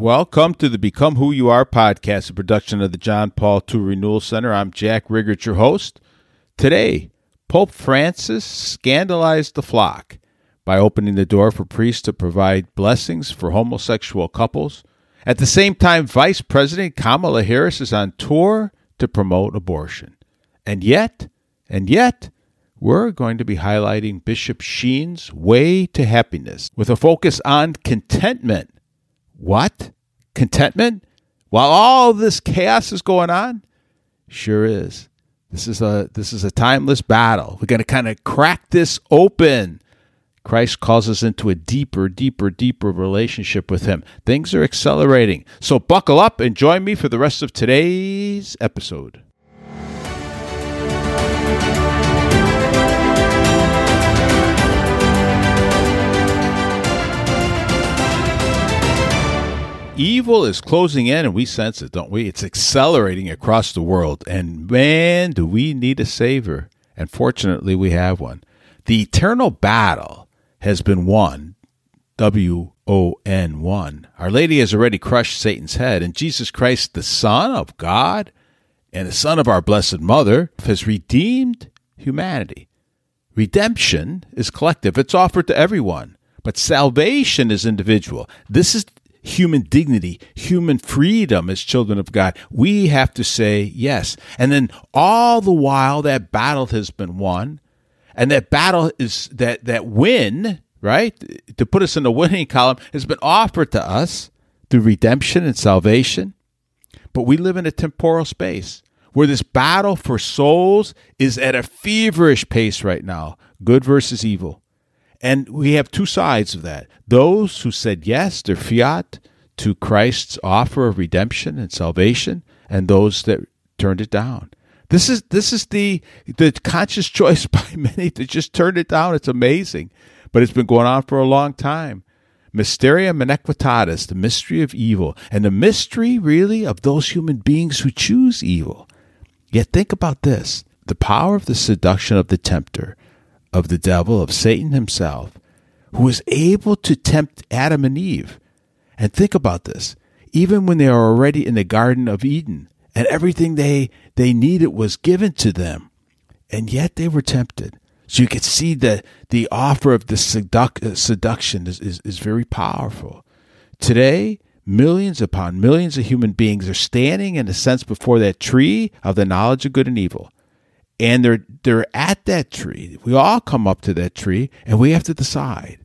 Welcome to the Become Who You Are podcast, a production of the John Paul II Renewal Center. I'm Jack Riggert, your host. Today, Pope Francis scandalized the flock by opening the door for priests to provide blessings for homosexual couples. At the same time, Vice President Kamala Harris is on tour to promote abortion. And yet, and yet, we're going to be highlighting Bishop Sheen's Way to Happiness with a focus on contentment. What? Contentment? While all this chaos is going on? Sure is. This is a this is a timeless battle. We're going to kind of crack this open. Christ calls us into a deeper, deeper, deeper relationship with Him. Things are accelerating. So buckle up and join me for the rest of today's episode. Evil is closing in, and we sense it, don't we? It's accelerating across the world. And man, do we need a savior. And fortunately, we have one. The eternal battle has been won. W O N 1. Our Lady has already crushed Satan's head, and Jesus Christ, the Son of God and the Son of our Blessed Mother, has redeemed humanity. Redemption is collective, it's offered to everyone, but salvation is individual. This is human dignity, human freedom as children of God. We have to say yes. And then all the while that battle has been won, and that battle is that that win, right? To put us in the winning column has been offered to us through redemption and salvation. But we live in a temporal space where this battle for souls is at a feverish pace right now, good versus evil. And we have two sides of that. Those who said yes, their fiat, to Christ's offer of redemption and salvation, and those that turned it down. This is this is the the conscious choice by many to just turn it down. It's amazing, but it's been going on for a long time. Mysterium Iniquitatis, the mystery of evil, and the mystery really of those human beings who choose evil. Yet think about this: the power of the seduction of the tempter of the devil, of Satan himself, who was able to tempt Adam and Eve. And think about this. Even when they are already in the Garden of Eden and everything they, they needed was given to them, and yet they were tempted. So you can see that the offer of the seduc- uh, seduction is, is, is very powerful. Today, millions upon millions of human beings are standing, in a sense, before that tree of the knowledge of good and evil and they're they're at that tree. We all come up to that tree, and we have to decide: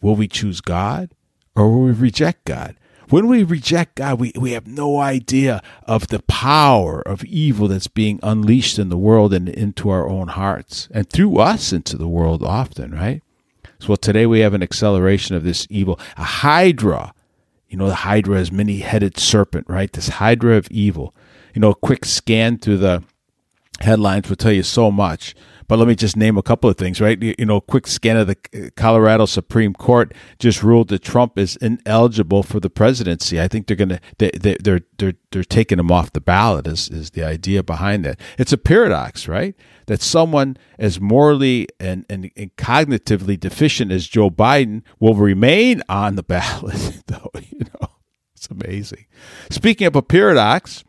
will we choose God or will we reject God? When we reject God, we, we have no idea of the power of evil that's being unleashed in the world and into our own hearts, and through us into the world often, right? So well, today we have an acceleration of this evil, a hydra. You know, the hydra is many-headed serpent, right? This hydra of evil. You know, a quick scan through the headlines will tell you so much. But let me just name a couple of things, right? You know, quick scan of the Colorado Supreme Court just ruled that Trump is ineligible for the presidency. I think they're going to they, they, they're they're they're taking him off the ballot. Is is the idea behind that? It's a paradox, right? That someone as morally and, and, and cognitively deficient as Joe Biden will remain on the ballot, though. You know, it's amazing. Speaking of a paradox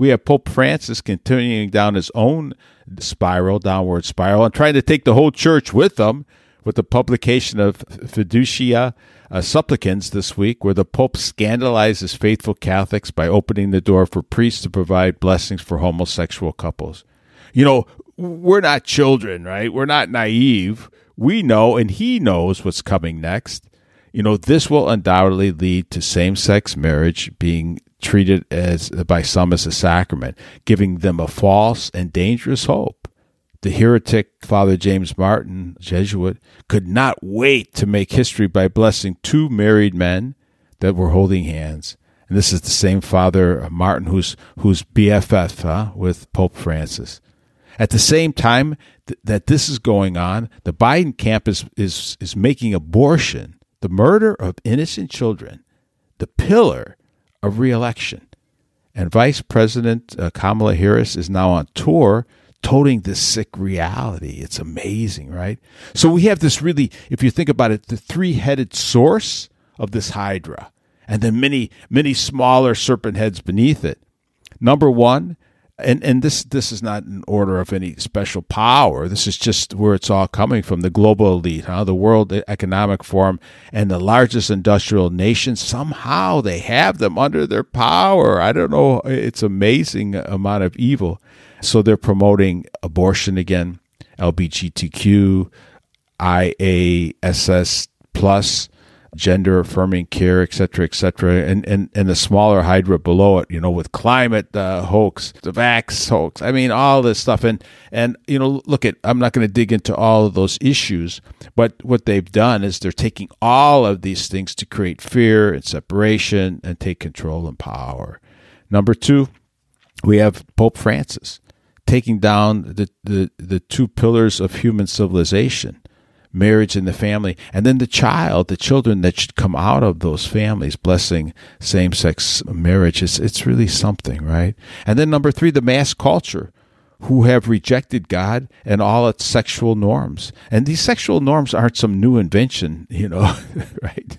we have Pope Francis continuing down his own spiral, downward spiral, and trying to take the whole church with him with the publication of Fiducia uh, this week, where the Pope scandalizes faithful Catholics by opening the door for priests to provide blessings for homosexual couples. You know, we're not children, right? We're not naive. We know, and he knows what's coming next. You know, this will undoubtedly lead to same sex marriage being treated as by some as a sacrament, giving them a false and dangerous hope. The heretic Father James Martin, Jesuit, could not wait to make history by blessing two married men that were holding hands. And this is the same Father Martin who's who's BFF huh, with Pope Francis. At the same time th- that this is going on, the Biden camp is, is, is making abortion, the murder of innocent children, the pillar of reelection. And Vice President uh, Kamala Harris is now on tour toting this sick reality. It's amazing, right? So we have this really, if you think about it, the three headed source of this Hydra. and then many, many smaller serpent heads beneath it. Number one, and and this this is not an order of any special power. This is just where it's all coming from. The global elite, huh? the World Economic Forum, and the largest industrial nations. Somehow they have them under their power. I don't know. It's amazing amount of evil. So they're promoting abortion again, LGBTQ, IASS plus gender affirming care, et cetera, et cetera, and, and, and the smaller hydra below it, you know, with climate uh, hoax, the vax hoax. I mean, all this stuff. And, and, you know, look at, I'm not going to dig into all of those issues, but what they've done is they're taking all of these things to create fear and separation and take control and power. Number two, we have Pope Francis taking down the, the, the two pillars of human civilization marriage and the family, and then the child, the children that should come out of those families, blessing same sex marriage. It's, it's really something, right? And then number three, the mass culture who have rejected God and all its sexual norms. And these sexual norms aren't some new invention, you know, right?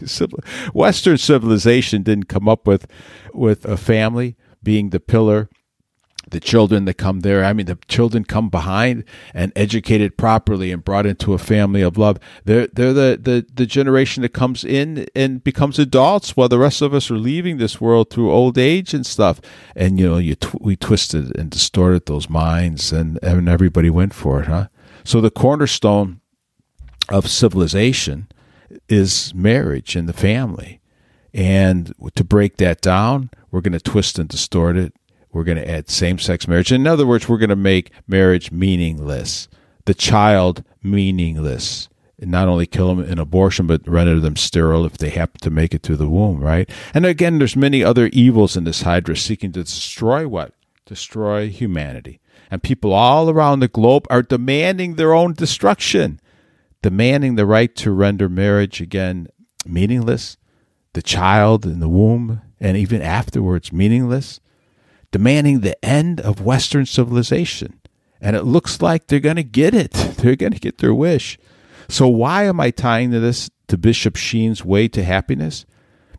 Western civilization didn't come up with with a family being the pillar the children that come there. I mean, the children come behind and educated properly and brought into a family of love. They're they're the the, the generation that comes in and becomes adults, while the rest of us are leaving this world through old age and stuff. And you know, you tw- we twisted and distorted those minds, and and everybody went for it, huh? So the cornerstone of civilization is marriage and the family. And to break that down, we're going to twist and distort it we're going to add same sex marriage. In other words, we're going to make marriage meaningless, the child meaningless. And not only kill them in abortion, but render them sterile if they happen to make it to the womb, right? And again, there's many other evils in this Hydra seeking to destroy what? Destroy humanity. And people all around the globe are demanding their own destruction, demanding the right to render marriage again meaningless, the child in the womb, and even afterwards meaningless demanding the end of Western civilization. And it looks like they're going to get it. They're going to get their wish. So, why am I tying this to Bishop Sheen's way to happiness?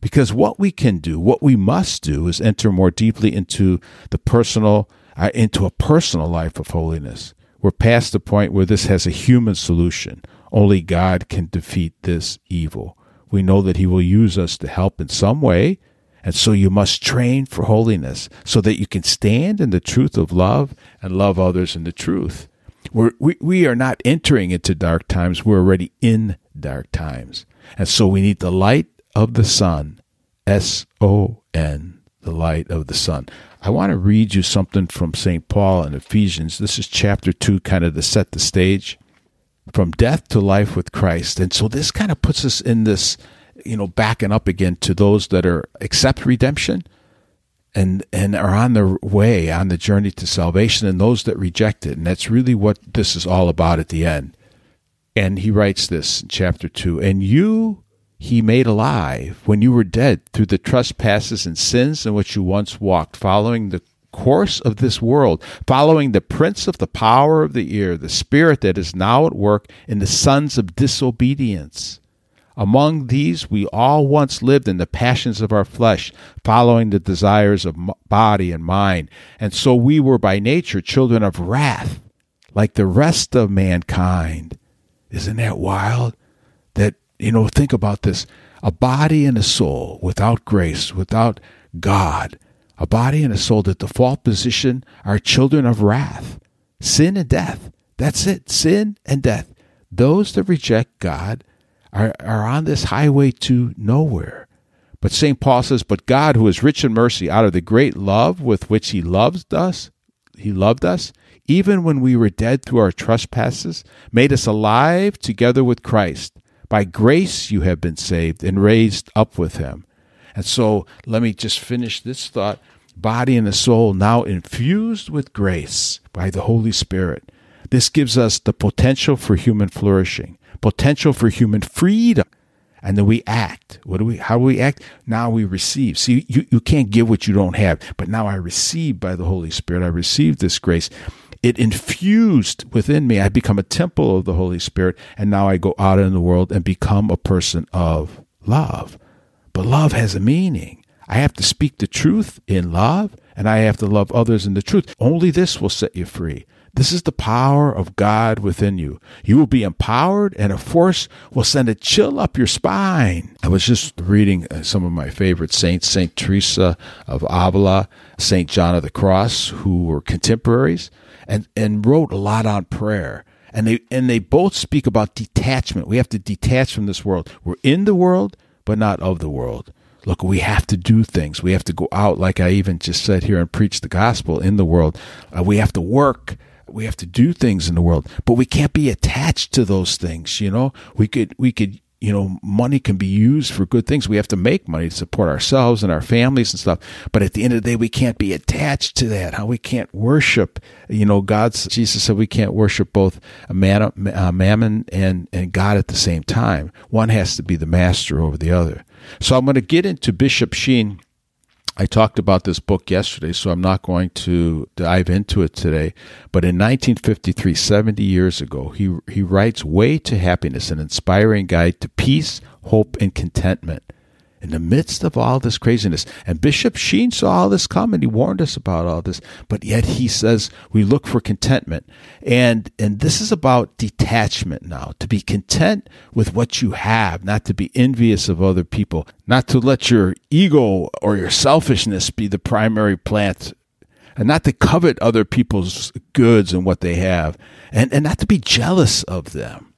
Because what we can do, what we must do, is enter more deeply into the personal, uh, into a personal life of holiness. We're past the point where this has a human solution. Only God can defeat this evil. We know that He will use us to help in some way, and so you must train for holiness so that you can stand in the truth of love and love others in the truth. We're, we, we are not entering into dark times. We're already in dark times. And so we need the light of the sun, S O N, the light of the sun. I want to read you something from St. Paul in Ephesians. This is chapter 2, kind of to set the stage from death to life with Christ. And so this kind of puts us in this you know, backing up again to those that are accept redemption and and are on their way on the journey to salvation and those that reject it. And that's really what this is all about at the end. And he writes this in chapter 2 And you he made alive when you were dead through the trespasses and sins in which you once walked, following the course of this world, following the prince of the power of the air, the spirit that is now at work in the sons of disobedience among these, we all once lived in the passions of our flesh, following the desires of body and mind. And so we were by nature children of wrath, like the rest of mankind. Isn't that wild? That, you know, think about this a body and a soul without grace, without God, a body and a soul, that default position are children of wrath, sin and death. That's it, sin and death. Those that reject God are, are on this highway to nowhere. But St. Paul says, But God, who is rich in mercy, out of the great love with which he loved us, he loved us, even when we were dead through our trespasses, made us alive together with Christ. By grace you have been saved and raised up with him. And so let me just finish this thought. Body and the soul now infused with grace by the Holy Spirit. This gives us the potential for human flourishing potential for human freedom. And then we act. What do we, how do we act? Now we receive. See, you, you can't give what you don't have, but now I receive by the Holy Spirit. I receive this grace. It infused within me. I become a temple of the Holy Spirit. And now I go out in the world and become a person of love but love has a meaning. I have to speak the truth in love, and I have to love others in the truth. Only this will set you free. This is the power of God within you. You will be empowered, and a force will send a chill up your spine. I was just reading uh, some of my favorite saints, Saint Teresa of Avila, Saint John of the Cross, who were contemporaries, and, and wrote a lot on prayer. And they and they both speak about detachment. We have to detach from this world. We're in the world, but not of the world. Look, we have to do things. We have to go out, like I even just said here, and preach the gospel in the world. Uh, we have to work we have to do things in the world, but we can't be attached to those things. You know, we could, we could, you know, money can be used for good things. We have to make money to support ourselves and our families and stuff. But at the end of the day, we can't be attached to that. How we can't worship, you know, God's, Jesus said we can't worship both a man, uh, mammon and, and God at the same time. One has to be the master over the other. So I'm going to get into Bishop Sheen I talked about this book yesterday, so I'm not going to dive into it today. But in 1953, 70 years ago, he, he writes Way to Happiness, an inspiring guide to peace, hope, and contentment in the midst of all this craziness. And Bishop Sheen saw all this coming. He warned us about all this. But yet he says we look for contentment. And and this is about detachment now, to be content with what you have, not to be envious of other people, not to let your ego or your selfishness be the primary plant and not to covet other people's goods and what they have, and, and not to be jealous of them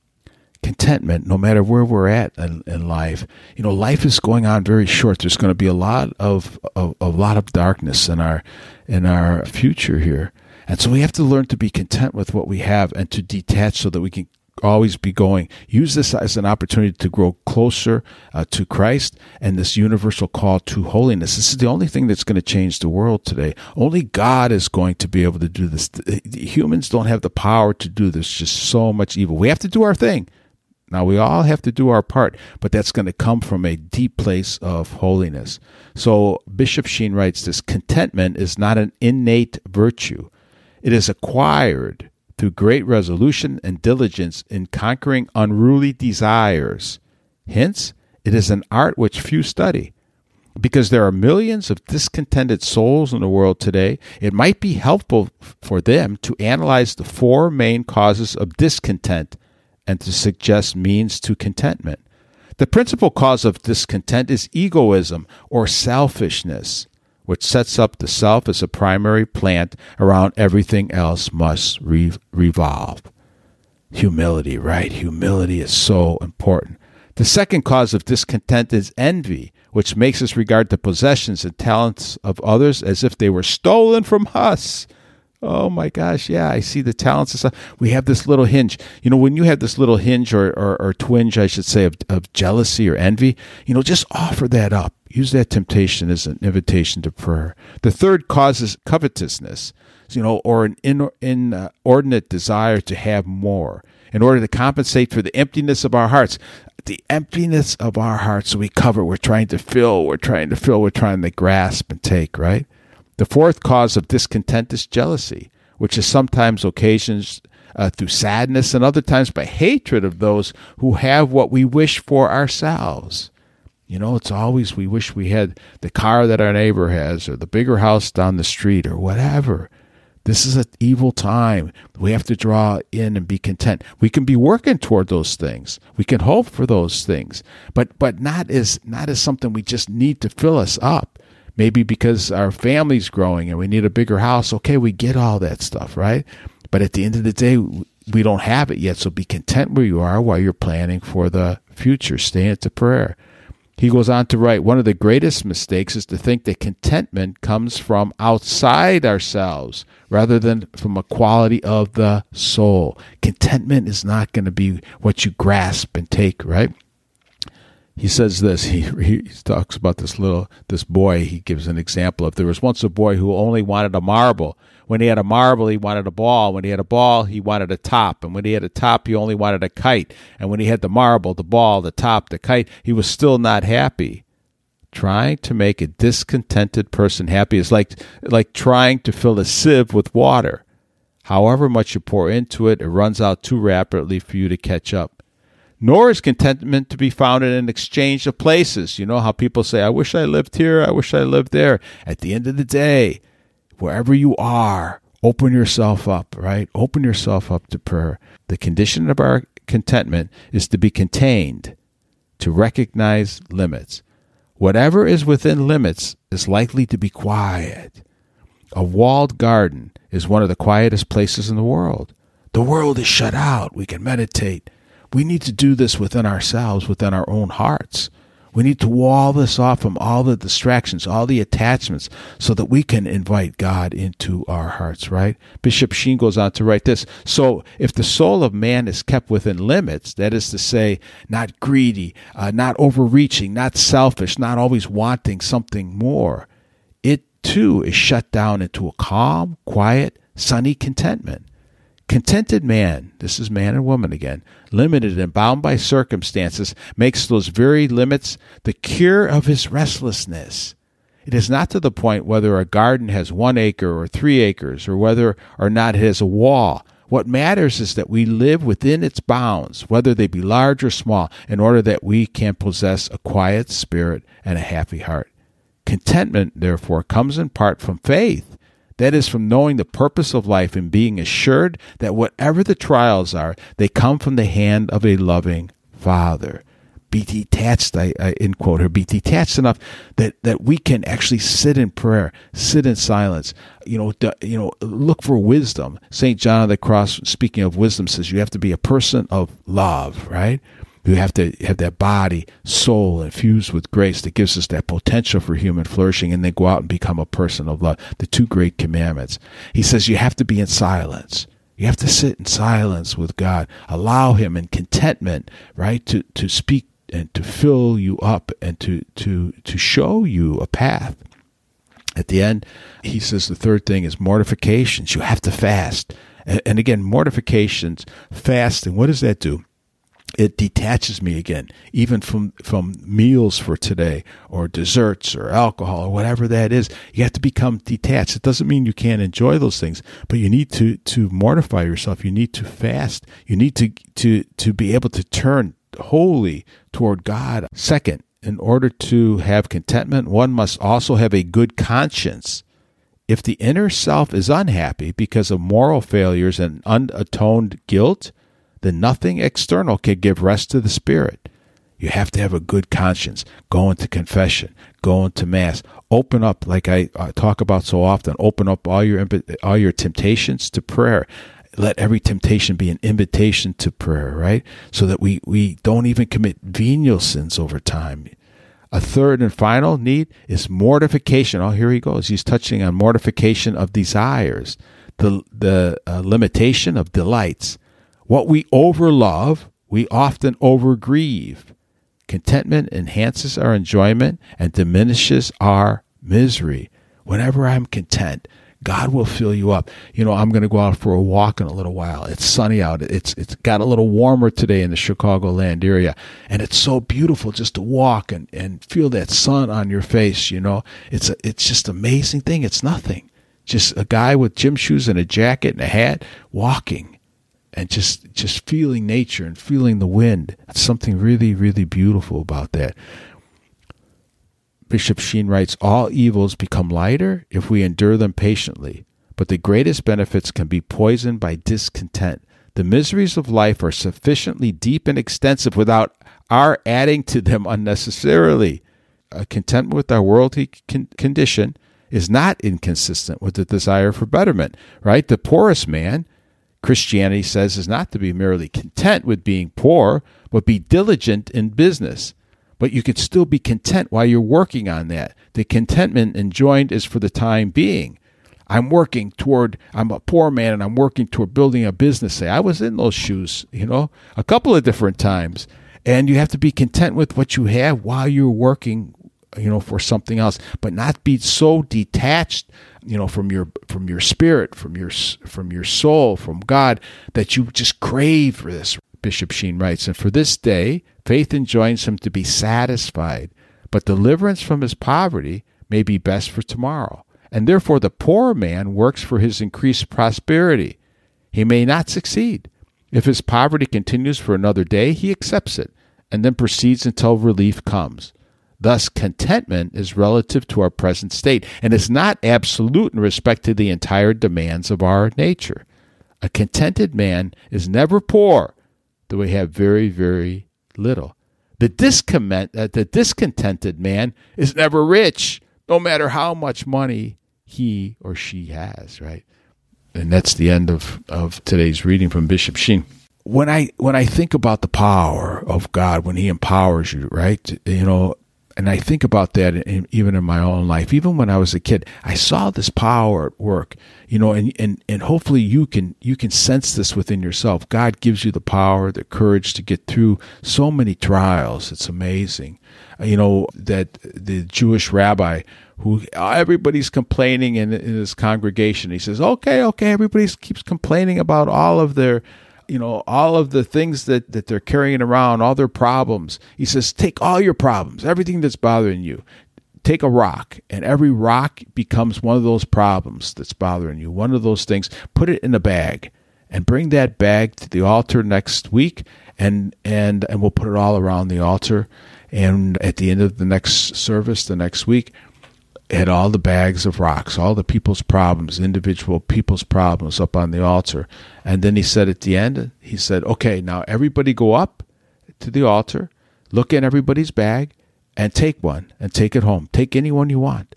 contentment no matter where we're at in, in, life. You know, life is going on very short. There's going to be a lot of, of a lot of darkness in our in our future here. And so we have to learn to be content with what we have and to detach so that we can always be going. Use this as an opportunity to grow closer uh, to Christ and this universal call to holiness. This is the only thing that's going to change the world today. Only God is going to be able to do this. Humans don't have the power to do this. Just so much evil. We have to do our thing. Now, we all have to do our part, but that's going to come from a deep place of holiness. So, Bishop Sheen writes this contentment is not an innate virtue, it is acquired through great resolution and diligence in conquering unruly desires. Hence, it is an art which few study. Because there are millions of discontented souls in the world today, it might be helpful for them to analyze the four main causes of discontent and to suggest means to contentment. The principal cause of discontent is egoism or selfishness, which sets up the self as a primary plant around everything else must re- revolve. Humility, right? Humility is so important. The second cause of discontent is envy, which makes us regard the possessions and talents of others as if they were stolen from us oh my gosh, yeah, I see the talents and stuff. We have this little hinge. You know, when you have this little hinge or, or, or twinge, I should say, of, of jealousy or envy, you know, just offer that up. Use that temptation as an invitation to prayer. The third causes covetousness, you know, or an inordinate desire to have more in order to compensate for the emptiness of our hearts. The emptiness of our hearts we cover, we're trying to fill, we're trying to fill, we're trying to grasp and take, right? The fourth cause of discontent is jealousy, which is sometimes occasioned uh, through sadness and other times by hatred of those who have what we wish for ourselves. You know, it's always we wish we had the car that our neighbor has or the bigger house down the street or whatever. This is an evil time. We have to draw in and be content. We can be working toward those things. We can hope for those things, but but not as not as something we just need to fill us up maybe because our family's growing and we need a bigger house. Okay, we get all that stuff, right? But at the end of the day, we don't have it yet. So be content where you are while you're planning for the future. Stay into prayer. He goes on to write one of the greatest mistakes is to think that contentment comes from outside ourselves rather than from a quality of the soul. Contentment is not going to be what you grasp and take, right? He says this he, he talks about this little this boy he gives an example of there was once a boy who only wanted a marble. When he had a marble he wanted a ball. When he had a ball he wanted a top. And when he had a top he only wanted a kite. And when he had the marble the ball the top the kite he was still not happy. Trying to make a discontented person happy is like like trying to fill a sieve with water. However much you pour into it it runs out too rapidly for you to catch up nor is contentment to be found in an exchange of places. You know how people say, I wish I lived here, I wish I lived there. At the end of the day, wherever you are, open yourself up, right? Open yourself up to prayer. The condition of our contentment is to be contained, to recognize limits. Whatever is within limits is likely to be quiet. A walled garden is one of the quietest places in the world. The world is shut out. We can meditate. We need to do this within ourselves, within our own hearts. We need to wall this off from all the distractions, all the attachments, so that we can invite God into our hearts, right? Bishop Sheen goes on to write this. So, if the soul of man is kept within limits, that is to say, not greedy, uh, not overreaching, not selfish, not always wanting something more, it too is shut down into a calm, quiet, sunny contentment. Contented man, this is man and woman again, limited and bound by circumstances, makes those very limits the cure of his restlessness. It is not to the point whether a garden has one acre or three acres, or whether or not it has a wall. What matters is that we live within its bounds, whether they be large or small, in order that we can possess a quiet spirit and a happy heart. Contentment, therefore, comes in part from faith that is from knowing the purpose of life and being assured that whatever the trials are, they come from the hand of a loving Father. Be detached, I, I in quote her, be detached enough that, that we can actually sit in prayer, sit in silence, you know, you know, look for wisdom. St. John of the Cross, speaking of wisdom, says you have to be a person of love, right? You have to have that body, soul infused with grace that gives us that potential for human flourishing and then go out and become a person of love. The two great commandments. He says you have to be in silence. You have to sit in silence with God. Allow Him in contentment, right, to, to speak and to fill you up and to, to, to show you a path. At the end, he says the third thing is mortifications. You have to fast. And, and again, mortifications, fasting, what does that do? It detaches me again, even from, from meals for today or desserts or alcohol or whatever that is. You have to become detached. It doesn't mean you can't enjoy those things, but you need to, to mortify yourself. You need to fast. You need to, to, to be able to turn wholly toward God. Second, in order to have contentment, one must also have a good conscience. If the inner self is unhappy because of moral failures and unatoned guilt, then nothing external can give rest to the spirit. You have to have a good conscience. Go into confession. Go into mass. Open up, like I talk about so often. Open up all your all your temptations to prayer. Let every temptation be an invitation to prayer, right? So that we we don't even commit venial sins over time. A third and final need is mortification. Oh, here he goes. He's touching on mortification of desires, the the uh, limitation of delights what we overlove, we often overgrieve. Contentment enhances our enjoyment and diminishes our misery. Whenever I'm content, God will fill you up. You know, I'm going to go out for a walk in a little while. It's sunny out. It's it's got a little warmer today in the Chicagoland area, and it's so beautiful just to walk and, and feel that sun on your face. You know, it's a, it's just amazing thing. It's nothing. Just a guy with gym shoes and a jacket and a hat walking and just just feeling nature and feeling the wind. It's something really, really beautiful about that. Bishop Sheen writes, All evils become lighter if we endure them patiently, but the greatest benefits can be poisoned by discontent. The miseries of life are sufficiently deep and extensive without our adding to them unnecessarily. A contentment with our worldly con- condition is not inconsistent with the desire for betterment, right? The poorest man Christianity says is not to be merely content with being poor, but be diligent in business. But you could still be content while you're working on that. The contentment enjoined is for the time being. I'm working toward, I'm a poor man and I'm working toward building a business. Say, I was in those shoes, you know, a couple of different times. And you have to be content with what you have while you're working, you know, for something else, but not be so detached you know from your from your spirit from your from your soul from god that you just crave for this bishop sheen writes. And for this day faith enjoins him to be satisfied but deliverance from his poverty may be best for tomorrow. And therefore the poor man works for his increased prosperity. He may not succeed. If his poverty continues for another day, he accepts it and then proceeds until relief comes. Thus, contentment is relative to our present state and is not absolute in respect to the entire demands of our nature. A contented man is never poor, though he have very, very little. The, discontent, uh, the discontented man is never rich, no matter how much money he or she has, right? And that's the end of, of today's reading from Bishop Sheen when I when I think about the power of God when He empowers you, right? You know, and I think about that in, even in my own life. Even when I was a kid, I saw this power at work. You know, and, and and hopefully you can you can sense this within yourself. God gives you the power, the courage to get through so many trials. It's amazing. Uh, you know that the Jewish rabbi who uh, everybody's complaining in, in his congregation. He says, "Okay, okay, everybody keeps complaining about all of their." You know all of the things that that they're carrying around all their problems. He says take all your problems everything that's bothering you. Take a rock and every rock becomes one of those problems that's bothering you one of those things. Put it in a bag and bring that bag to the altar next week and and and we'll put it all around the altar. And at the end of the next service the next week had all the bags of rocks, all the people's problems, individual people's problems up on the altar. And then he said at the end, he said, okay, now everybody go up to the altar, look in everybody's bag, and take one and take it home. Take any one you want.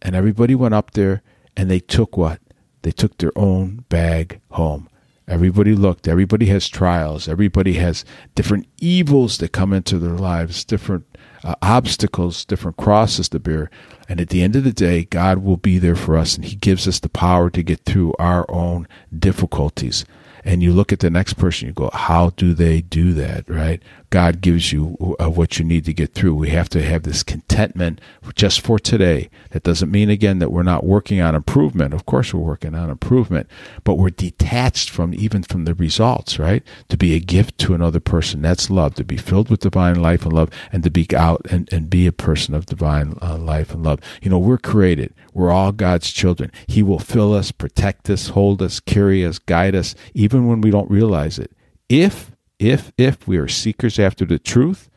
And everybody went up there and they took what? They took their own bag home. Everybody looked. Everybody has trials. Everybody has different evils that come into their lives, different uh, obstacles, different crosses to bear. And at the end of the day, God will be there for us, and He gives us the power to get through our own difficulties and you look at the next person, you go, how do they do that, right? God gives you uh, what you need to get through. We have to have this contentment just for today. That doesn't mean, again, that we're not working on improvement. Of course, we're working on improvement, but we're detached from even from the results, right? To be a gift to another person, that's love. To be filled with divine life and love, and to be out and, and be a person of divine uh, life and love. You know, we're created. We're all God's children. He will fill us, protect us, hold us, carry us, guide us, even when we don't realize it. If, if, if we are seekers after the truth,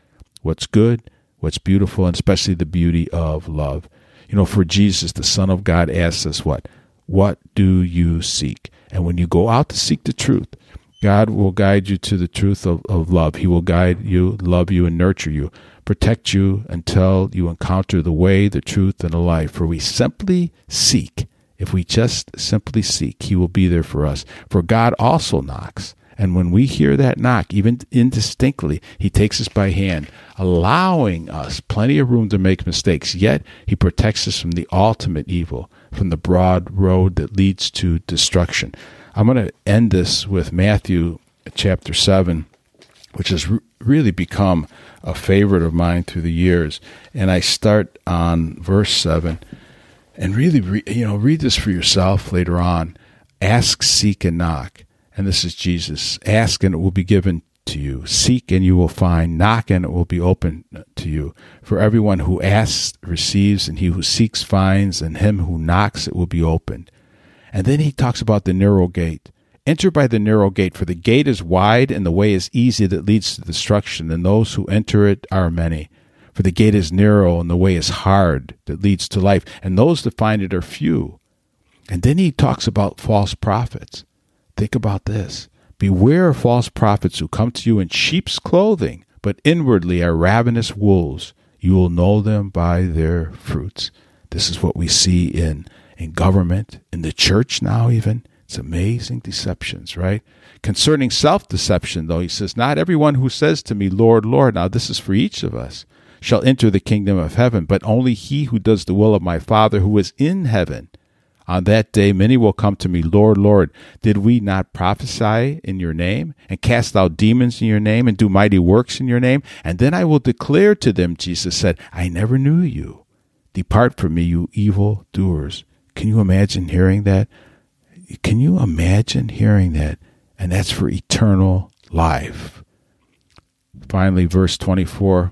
what's good, what's beautiful, and especially the beauty of love. You know, for Jesus, the Son of God asks us what? What do you seek? And when you go out to seek the truth, God will guide you to the truth of, of love. He will guide you, love you, and nurture you protect you until you encounter the way, the truth, and the life. For we simply seek. If we just simply seek, He will be there for us. For God also knocks. And when we hear that knock, even indistinctly, He takes us by hand, allowing us plenty of room to make mistakes. Yet He protects us from the ultimate evil, from the broad road that leads to destruction. I'm going to end this with Matthew chapter 7, which has really become a favorite of mine through the years. And I start on verse 7 and really, re, you know, read this for yourself later on. Ask, seek, and knock. And this is Jesus. Ask, and it will be given to you. Seek, and you will find. Knock, and it will be open to you. For everyone who asks receives, and he who seeks finds, and him who knocks it will be opened. And then he talks about the narrow gate. Enter by the narrow gate, for the gate is wide and the way is easy that leads to destruction, and those who enter it are many. For the gate is narrow and the way is hard that leads to life, and those that find it are few. And then he talks about false prophets. Think about this. Beware of false prophets who come to you in sheep's clothing, but inwardly are ravenous wolves. You will know them by their fruits. This is what we see in, in government, in the church now, even. It's amazing deceptions, right? Concerning self deception, though, he says, Not everyone who says to me, Lord, Lord, now this is for each of us, shall enter the kingdom of heaven, but only he who does the will of my Father who is in heaven. On that day, many will come to me, Lord, Lord, did we not prophesy in your name, and cast out demons in your name, and do mighty works in your name? And then I will declare to them, Jesus said, I never knew you. Depart from me, you evil doers. Can you imagine hearing that? Can you imagine hearing that? And that's for eternal life. Finally, verse 24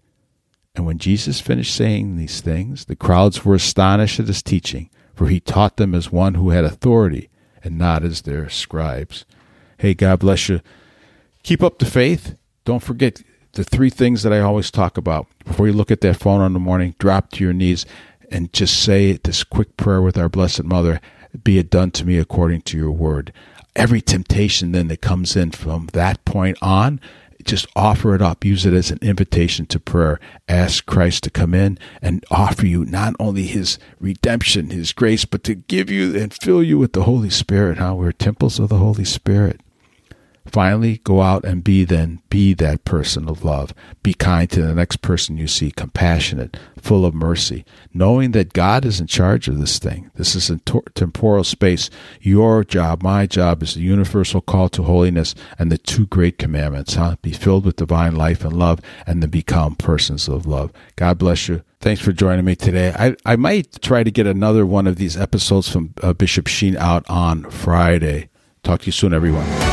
And when Jesus finished saying these things, the crowds were astonished at his teaching, for he taught them as one who had authority and not as their scribes. Hey, God bless you. Keep up the faith. Don't forget the three things that I always talk about. Before you look at that phone in the morning, drop to your knees and just say this quick prayer with our Blessed Mother Be it done to me according to your word. Every temptation then that comes in from that point on, just offer it up. Use it as an invitation to prayer. Ask Christ to come in and offer you not only his redemption, his grace, but to give you and fill you with the Holy Spirit. How huh? we're temples of the Holy Spirit. Finally, go out and be then, be that person of love. Be kind to the next person you see, compassionate, full of mercy, knowing that God is in charge of this thing. This is in temporal space. Your job, my job, is the universal call to holiness and the two great commandments, huh? Be filled with divine life and love, and then become persons of love. God bless you. Thanks for joining me today. I, I might try to get another one of these episodes from uh, Bishop Sheen out on Friday. Talk to you soon, everyone.